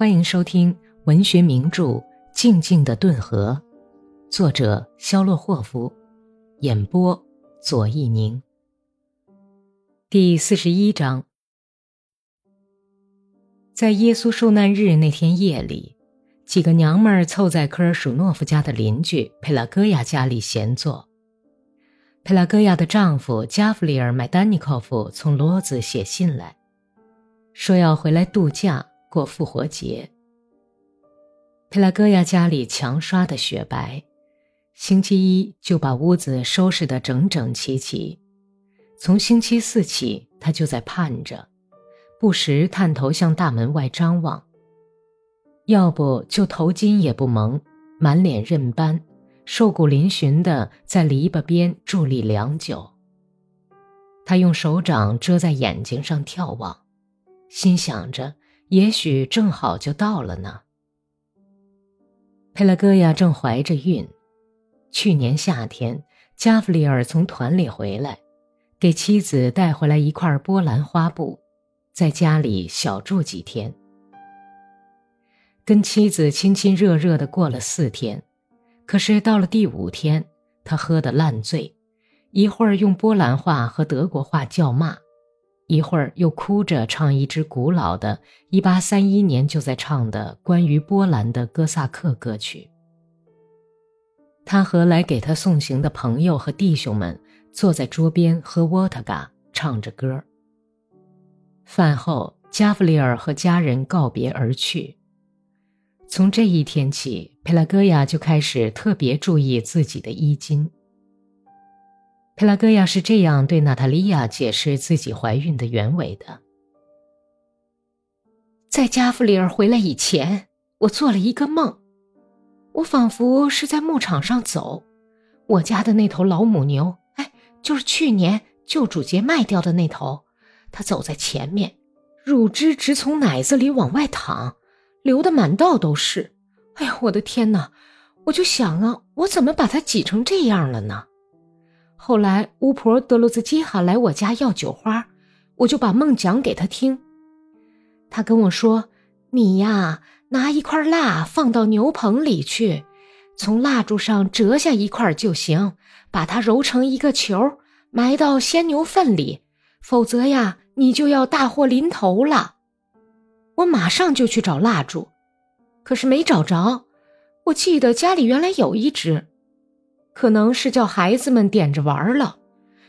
欢迎收听文学名著《静静的顿河》，作者肖洛霍夫，演播左一宁。第四十一章，在耶稣受难日那天夜里，几个娘们儿凑在科尔舒诺夫家的邻居佩拉戈亚家里闲坐。佩拉戈亚的丈夫加弗里尔·麦丹尼科夫从罗兹写信来，说要回来度假过复活节。佩拉戈亚家里墙刷的雪白，星期一就把屋子收拾得整整齐齐。从星期四起，他就在盼着，不时探头向大门外张望。要不就头巾也不蒙，满脸刃斑。瘦骨嶙峋的在篱笆边伫立良久。他用手掌遮在眼睛上眺望，心想着也许正好就到了呢。佩拉戈亚正怀着孕，去年夏天加弗里尔从团里回来，给妻子带回来一块波兰花布，在家里小住几天，跟妻子亲亲热热的过了四天。可是到了第五天，他喝得烂醉，一会儿用波兰话和德国话叫骂，一会儿又哭着唱一支古老的1831年就在唱的关于波兰的哥萨克歌曲。他和来给他送行的朋友和弟兄们坐在桌边喝沃特嘎，唱着歌。饭后，加弗里尔和家人告别而去。从这一天起，佩拉戈亚就开始特别注意自己的衣襟。佩拉戈亚是这样对娜塔莉亚解释自己怀孕的原委的：在加弗里尔回来以前，我做了一个梦，我仿佛是在牧场上走，我家的那头老母牛，哎，就是去年旧主节卖掉的那头，它走在前面，乳汁直从奶子里往外淌。流的满道都是，哎呀，我的天哪！我就想啊，我怎么把它挤成这样了呢？后来巫婆德鲁兹基哈来我家要酒花，我就把梦讲给她听。她跟我说：“你呀，拿一块蜡放到牛棚里去，从蜡烛上折下一块就行，把它揉成一个球，埋到鲜牛粪里，否则呀，你就要大祸临头了。”我马上就去找蜡烛，可是没找着。我记得家里原来有一只，可能是叫孩子们点着玩了，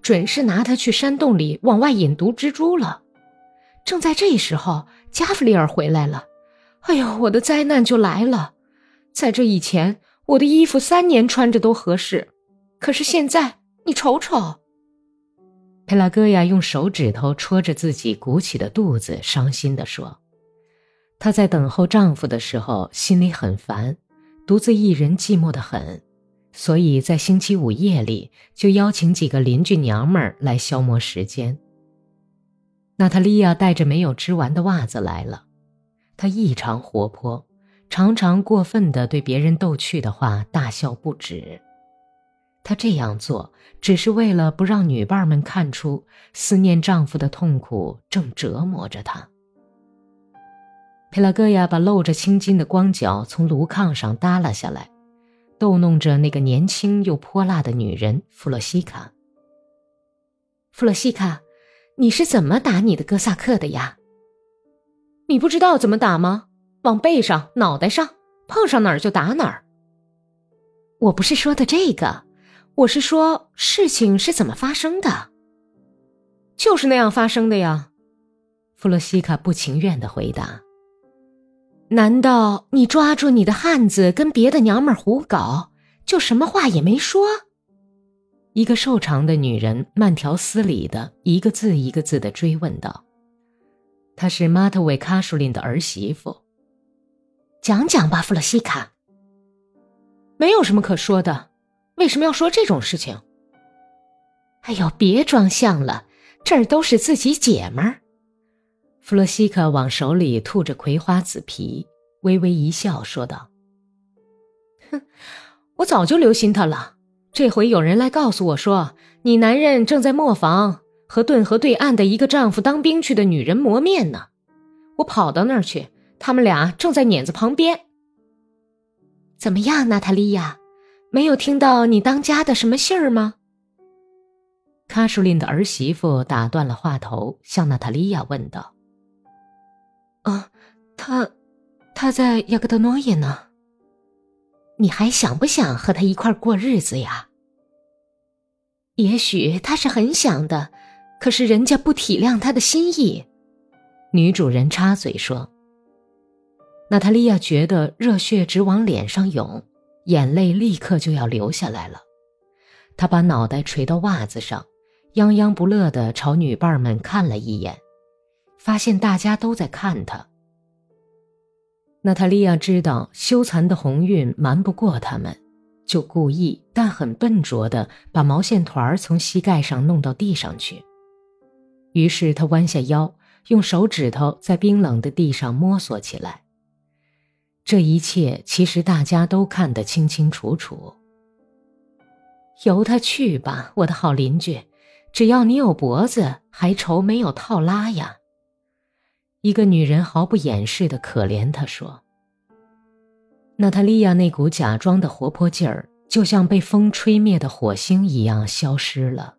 准是拿它去山洞里往外引毒蜘蛛了。正在这时候，加弗里尔回来了。哎呦，我的灾难就来了！在这以前，我的衣服三年穿着都合适，可是现在，你瞅瞅。佩拉戈亚用手指头戳着自己鼓起的肚子，伤心地说。她在等候丈夫的时候，心里很烦，独自一人寂寞得很，所以在星期五夜里就邀请几个邻居娘们儿来消磨时间。娜塔莉亚带着没有织完的袜子来了，她异常活泼，常常过分的对别人逗趣的话大笑不止。她这样做只是为了不让女伴们看出思念丈夫的痛苦正折磨着她。佩拉戈亚把露着青筋的光脚从炉炕上耷拉下来，逗弄着那个年轻又泼辣的女人弗洛西卡。弗洛西卡，你是怎么打你的哥萨克的呀？你不知道怎么打吗？往背上、脑袋上碰上哪儿就打哪儿。我不是说的这个，我是说事情是怎么发生的。就是那样发生的呀。弗洛西卡不情愿的回答。难道你抓住你的汉子跟别的娘们胡搞，就什么话也没说？一个瘦长的女人慢条斯理的一个字一个字的追问道：“她是马特维卡舒林的儿媳妇。讲讲吧，弗洛西卡。没有什么可说的，为什么要说这种事情？哎呦，别装像了，这儿都是自己姐们儿。”弗洛西卡往手里吐着葵花籽皮，微微一笑，说道：“哼，我早就留心他了。这回有人来告诉我说，你男人正在磨坊和顿河对岸的一个丈夫当兵去的女人磨面呢。我跑到那儿去，他们俩正在碾子旁边。怎么样，娜塔莉亚？没有听到你当家的什么信儿吗？卡舒琳的儿媳妇打断了话头，向娜塔莉亚问道：“啊，他，他在亚格德诺耶呢？你还想不想和他一块过日子呀？也许他是很想的，可是人家不体谅他的心意。”女主人插嘴说。娜塔莉亚觉得热血直往脸上涌，眼泪立刻就要流下来了。她把脑袋垂到袜子上。泱泱不乐地朝女伴们看了一眼，发现大家都在看他。娜塔莉亚知道羞惭的红晕瞒不过他们，就故意但很笨拙地把毛线团儿从膝盖上弄到地上去。于是她弯下腰，用手指头在冰冷的地上摸索起来。这一切其实大家都看得清清楚楚。由他去吧，我的好邻居。只要你有脖子，还愁没有套拉呀？一个女人毫不掩饰的可怜他说：“娜塔莉亚那股假装的活泼劲儿，就像被风吹灭的火星一样消失了。”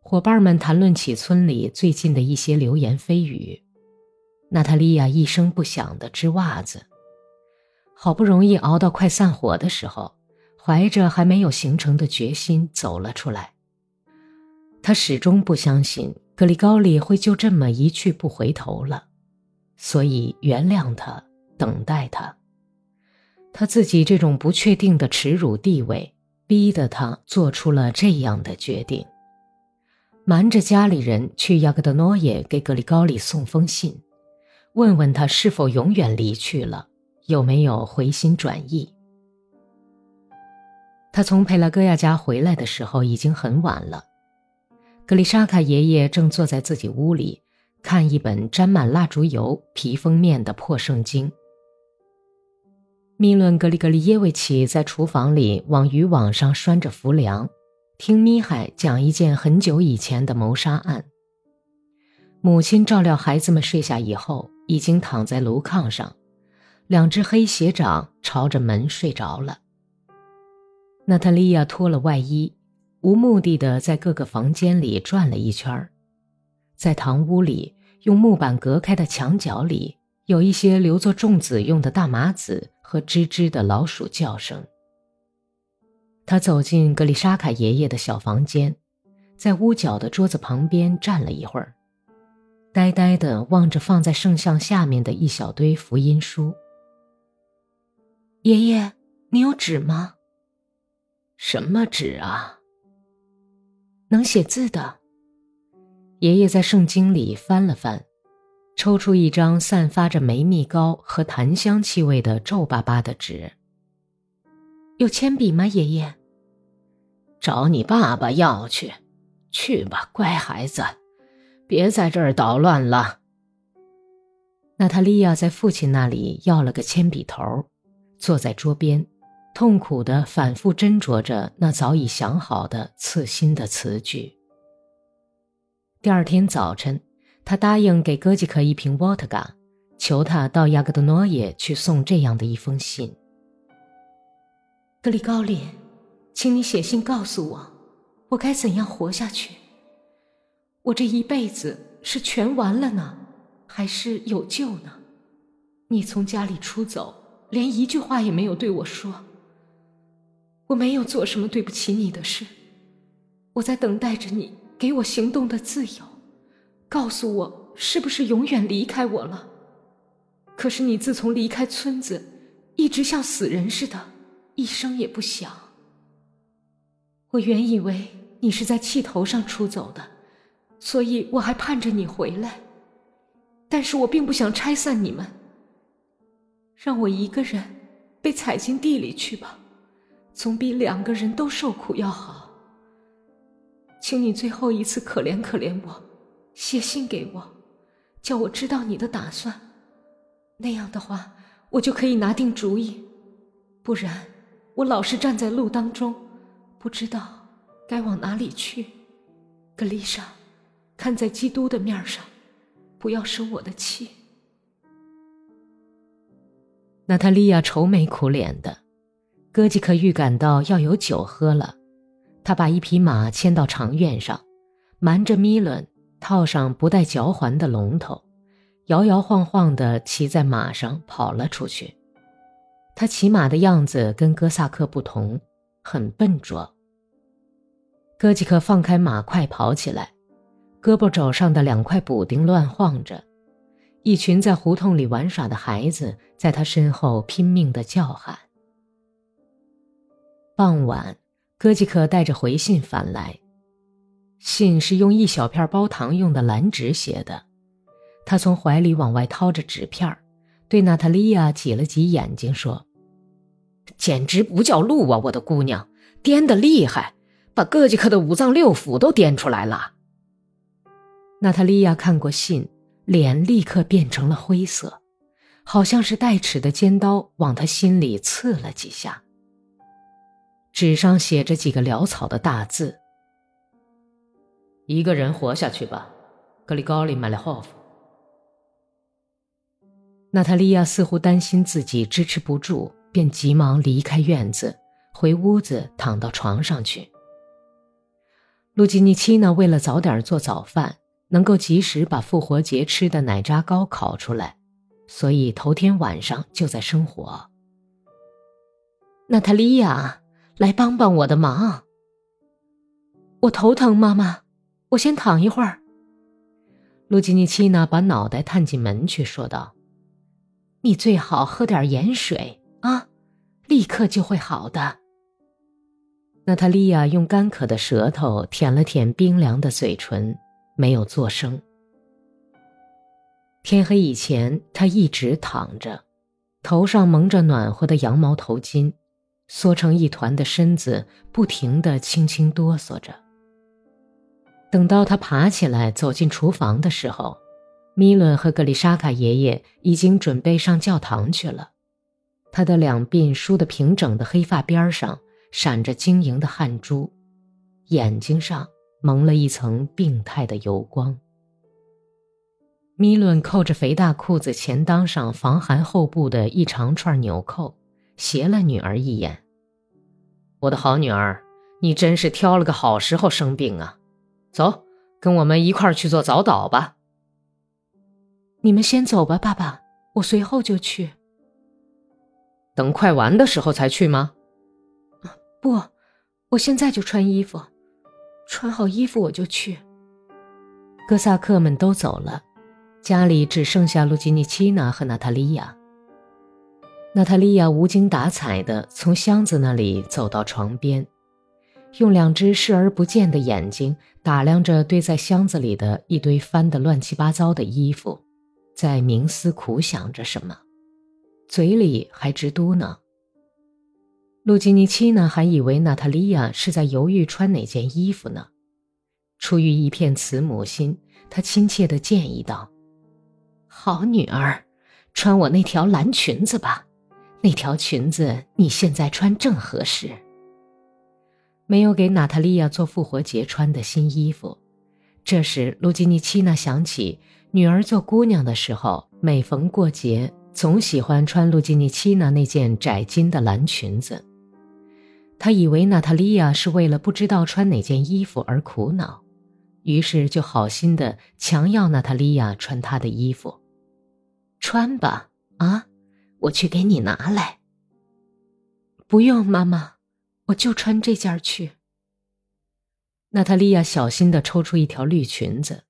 伙伴们谈论起村里最近的一些流言蜚语。娜塔莉亚一声不响的织袜子，好不容易熬到快散伙的时候，怀着还没有形成的决心走了出来。他始终不相信格里高利会就这么一去不回头了，所以原谅他，等待他。他自己这种不确定的耻辱地位，逼得他做出了这样的决定：瞒着家里人去亚格德诺耶给格里高利送封信，问问他是否永远离去了，有没有回心转意。他从佩拉戈亚家回来的时候已经很晚了。格里沙卡爷爷正坐在自己屋里，看一本沾满蜡烛油皮封面的破圣经。米伦·格里格里耶维奇在厨房里往渔网上拴着浮梁，听米海讲一件很久以前的谋杀案。母亲照料孩子们睡下以后，已经躺在炉炕上，两只黑鞋掌朝着门睡着了。娜塔莉亚脱了外衣。无目的的在各个房间里转了一圈在堂屋里用木板隔开的墙角里，有一些留作种籽用的大麻籽和吱吱的老鼠叫声。他走进格里沙卡爷爷的小房间，在屋角的桌子旁边站了一会儿，呆呆地望着放在圣像下面的一小堆福音书。爷爷，你有纸吗？什么纸啊？能写字的。爷爷在圣经里翻了翻，抽出一张散发着梅蜜膏和檀香气味的皱巴巴的纸。有铅笔吗，爷爷？找你爸爸要去。去吧，乖孩子，别在这儿捣乱了。娜塔莉亚在父亲那里要了个铅笔头，坐在桌边。痛苦地反复斟酌着那早已想好的刺心的词句。第二天早晨，他答应给戈吉克一瓶沃特嘎，求他到亚格德诺耶去送这样的一封信：“格里高林，请你写信告诉我，我该怎样活下去？我这一辈子是全完了呢，还是有救呢？你从家里出走，连一句话也没有对我说。”我没有做什么对不起你的事，我在等待着你给我行动的自由，告诉我是不是永远离开我了。可是你自从离开村子，一直像死人似的，一声也不响。我原以为你是在气头上出走的，所以我还盼着你回来。但是我并不想拆散你们，让我一个人被踩进地里去吧。总比两个人都受苦要好。请你最后一次可怜可怜我，写信给我，叫我知道你的打算。那样的话，我就可以拿定主意。不然，我老是站在路当中，不知道该往哪里去。格丽莎，看在基督的面上，不要生我的气。娜塔莉亚愁眉苦脸的，哥吉克预感到要有酒喝了，他把一匹马牵到长院上，瞒着米伦，套上不带脚环的龙头，摇摇晃晃地骑在马上跑了出去。他骑马的样子跟哥萨克不同，很笨拙。哥吉克放开马快跑起来，胳膊肘上的两块补丁乱晃着。一群在胡同里玩耍的孩子在他身后拼命的叫喊。傍晚，哥吉克带着回信返来，信是用一小片包糖用的蓝纸写的。他从怀里往外掏着纸片对娜塔莉亚挤了挤眼睛，说：“简直不叫路啊，我的姑娘，颠得厉害，把哥吉克的五脏六腑都颠出来了。”娜塔莉亚看过信。脸立刻变成了灰色，好像是带齿的尖刀往他心里刺了几下。纸上写着几个潦草的大字：“一个人活下去吧，格里高利·马列霍夫。”娜塔莉亚似乎担心自己支持不住，便急忙离开院子，回屋子躺到床上去。路基尼奇呢，为了早点做早饭。能够及时把复活节吃的奶渣糕烤出来，所以头天晚上就在生火。娜塔莉亚，来帮帮我的忙。我头疼，妈妈，我先躺一会儿。路基尼奇娜把脑袋探进门去，说道：“你最好喝点盐水啊，立刻就会好的。”娜塔莉亚用干渴的舌头舔了舔冰凉的嘴唇。没有作声。天黑以前，他一直躺着，头上蒙着暖和的羊毛头巾，缩成一团的身子不停地轻轻哆嗦着。等到他爬起来走进厨房的时候，米伦和格里沙卡爷爷已经准备上教堂去了。他的两鬓梳得平整的黑发边上闪着晶莹的汗珠，眼睛上。蒙了一层病态的油光。米伦扣着肥大裤子前裆上防寒后部的一长串纽扣，斜了女儿一眼：“我的好女儿，你真是挑了个好时候生病啊！走，跟我们一块儿去做早祷吧。”“你们先走吧，爸爸，我随后就去。”“等快完的时候才去吗？”“不，我现在就穿衣服。”穿好衣服我就去。哥萨克们都走了，家里只剩下路基尼奇娜和娜塔莉亚。娜塔莉亚无精打采地从箱子那里走到床边，用两只视而不见的眼睛打量着堆在箱子里的一堆翻得乱七八糟的衣服，在冥思苦想着什么，嘴里还直嘟囔。路基尼奇呢，还以为娜塔莉亚是在犹豫穿哪件衣服呢。出于一片慈母心，他亲切地建议道：“好女儿，穿我那条蓝裙子吧，那条裙子你现在穿正合适。”没有给娜塔莉亚做复活节穿的新衣服。这时，卢基尼奇娜想起女儿做姑娘的时候，每逢过节总喜欢穿卢基尼奇娜那件窄襟的蓝裙子。他以为娜塔莉亚是为了不知道穿哪件衣服而苦恼，于是就好心的强要娜塔莉亚穿她的衣服。穿吧，啊，我去给你拿来。不用，妈妈，我就穿这件去。娜塔莉亚小心的抽出一条绿裙子，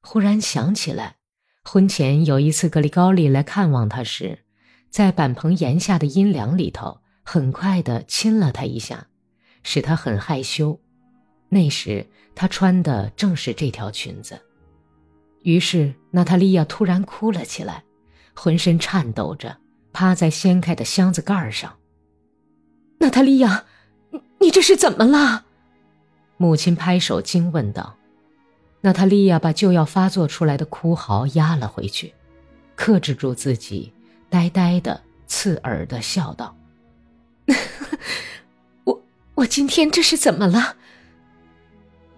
忽然想起来，婚前有一次格里高利来看望她时，在板棚檐下的阴凉里头。很快的亲了她一下，使她很害羞。那时她穿的正是这条裙子。于是娜塔莉亚突然哭了起来，浑身颤抖着，趴在掀开的箱子盖上。娜塔莉亚，你你这是怎么了？母亲拍手惊问道。娜塔莉亚把就要发作出来的哭嚎压了回去，克制住自己，呆呆的、刺耳的笑道。我我今天这是怎么了，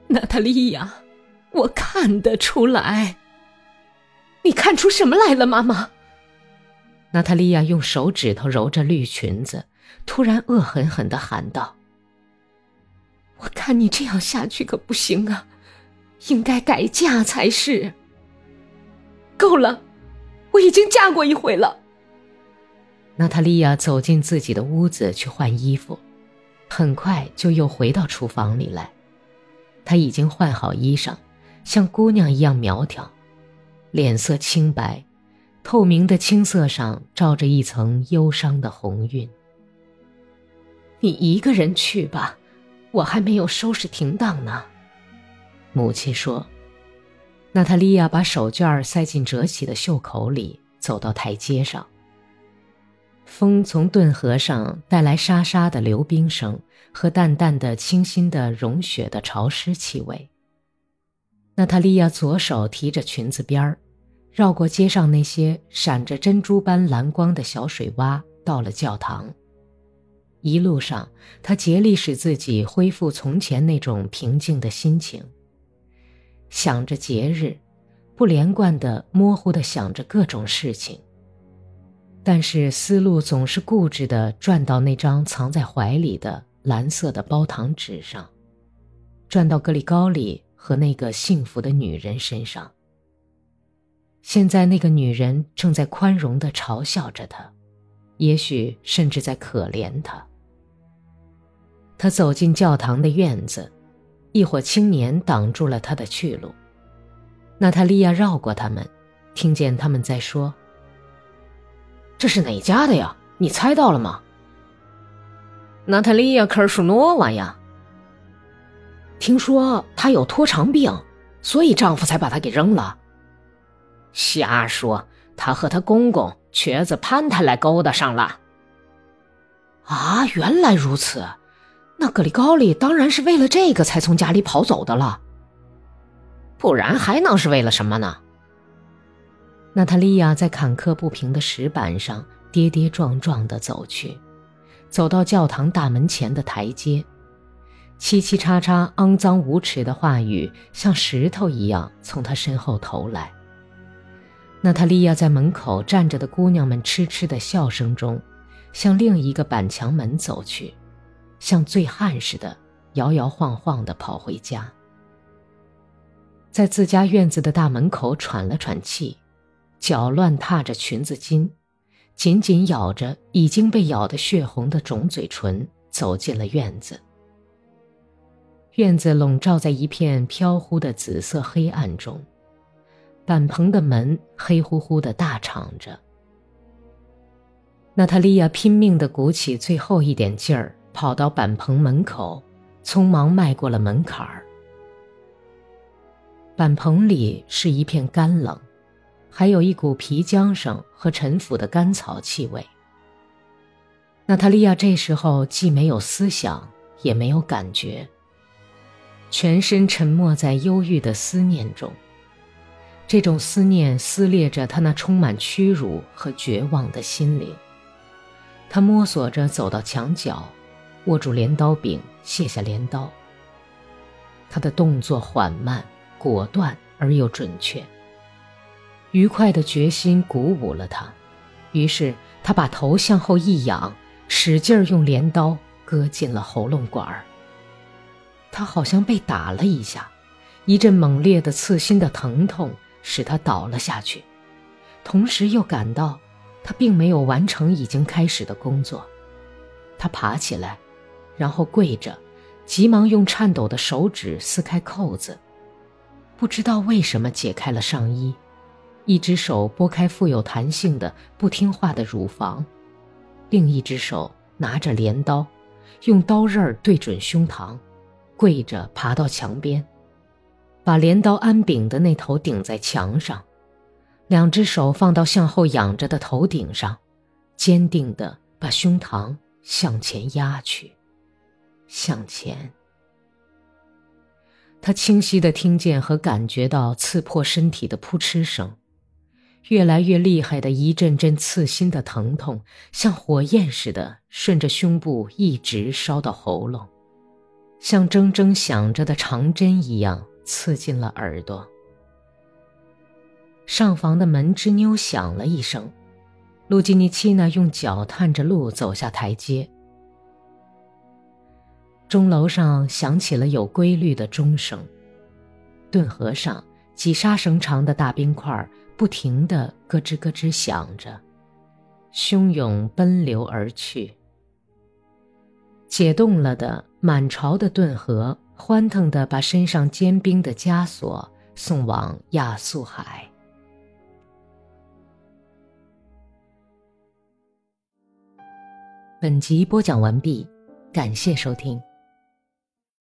娜塔莉亚？我看得出来。你看出什么来了，妈妈？娜塔莉亚用手指头揉着绿裙子，突然恶狠狠地喊道：“我看你这样下去可不行啊，应该改嫁才是。够了，我已经嫁过一回了。”娜塔莉亚走进自己的屋子去换衣服，很快就又回到厨房里来。她已经换好衣裳，像姑娘一样苗条，脸色清白。透明的青色上罩着一层忧伤的红晕。你一个人去吧，我还没有收拾停当呢。母亲说。娜塔莉亚把手绢塞进折起的袖口里，走到台阶上。风从顿河上带来沙沙的流冰声和淡淡的、清新的融雪的潮湿气味。娜塔莉亚左手提着裙子边儿。绕过街上那些闪着珍珠般蓝光的小水洼，到了教堂。一路上，他竭力使自己恢复从前那种平静的心情，想着节日，不连贯的、模糊的想着各种事情。但是思路总是固执地转到那张藏在怀里的蓝色的包糖纸上，转到格里高里和那个幸福的女人身上。现在那个女人正在宽容地嘲笑着他，也许甚至在可怜他。他走进教堂的院子，一伙青年挡住了他的去路。娜塔莉亚绕过他们，听见他们在说：“这是哪家的呀？你猜到了吗？”“娜塔莉亚·科尔舒诺娃呀。”“听说她有拖长病，所以丈夫才把她给扔了。”瞎说！她和她公公瘸子潘太来勾搭上了。啊，原来如此，那格里高利当然是为了这个才从家里跑走的了，不然还能是为了什么呢？娜塔莉亚在坎坷不平的石板上跌跌撞撞地走去，走到教堂大门前的台阶，七七叉叉、肮脏无耻的话语像石头一样从她身后投来。娜塔莉亚在门口站着的姑娘们痴痴的笑声中，向另一个板墙门走去，像醉汉似的摇摇晃晃地跑回家。在自家院子的大门口喘了喘气，脚乱踏着裙子襟，紧紧咬着已经被咬得血红的肿嘴唇，走进了院子。院子笼罩在一片飘忽的紫色黑暗中。板棚的门黑乎乎的大敞着。娜塔莉亚拼命的鼓起最后一点劲儿，跑到板棚门口，匆忙迈过了门槛儿。板棚里是一片干冷，还有一股皮浆声和陈腐的干草气味。娜塔莉亚这时候既没有思想，也没有感觉，全身沉没在忧郁的思念中。这种思念撕裂着他那充满屈辱和绝望的心灵。他摸索着走到墙角，握住镰刀柄，卸下镰刀。他的动作缓慢、果断而又准确。愉快的决心鼓舞了他，于是他把头向后一仰，使劲儿用镰刀割进了喉咙管儿。他好像被打了一下，一阵猛烈的刺心的疼痛。使他倒了下去，同时又感到他并没有完成已经开始的工作。他爬起来，然后跪着，急忙用颤抖的手指撕开扣子，不知道为什么解开了上衣，一只手拨开富有弹性的不听话的乳房，另一只手拿着镰刀，用刀刃对准胸膛，跪着爬到墙边。把镰刀安柄的那头顶在墙上，两只手放到向后仰着的头顶上，坚定地把胸膛向前压去，向前。他清晰地听见和感觉到刺破身体的扑哧声，越来越厉害的一阵阵刺心的疼痛，像火焰似的顺着胸部一直烧到喉咙，像铮铮响着的长针一样。刺进了耳朵。上房的门吱扭响了一声，路基尼奇娜用脚探着路走下台阶。钟楼上响起了有规律的钟声，顿河上几沙绳长的大冰块不停地咯吱咯吱响着，汹涌奔流而去。解冻了的满潮的顿河，欢腾的把身上坚冰的枷锁送往亚速海。本集播讲完毕，感谢收听。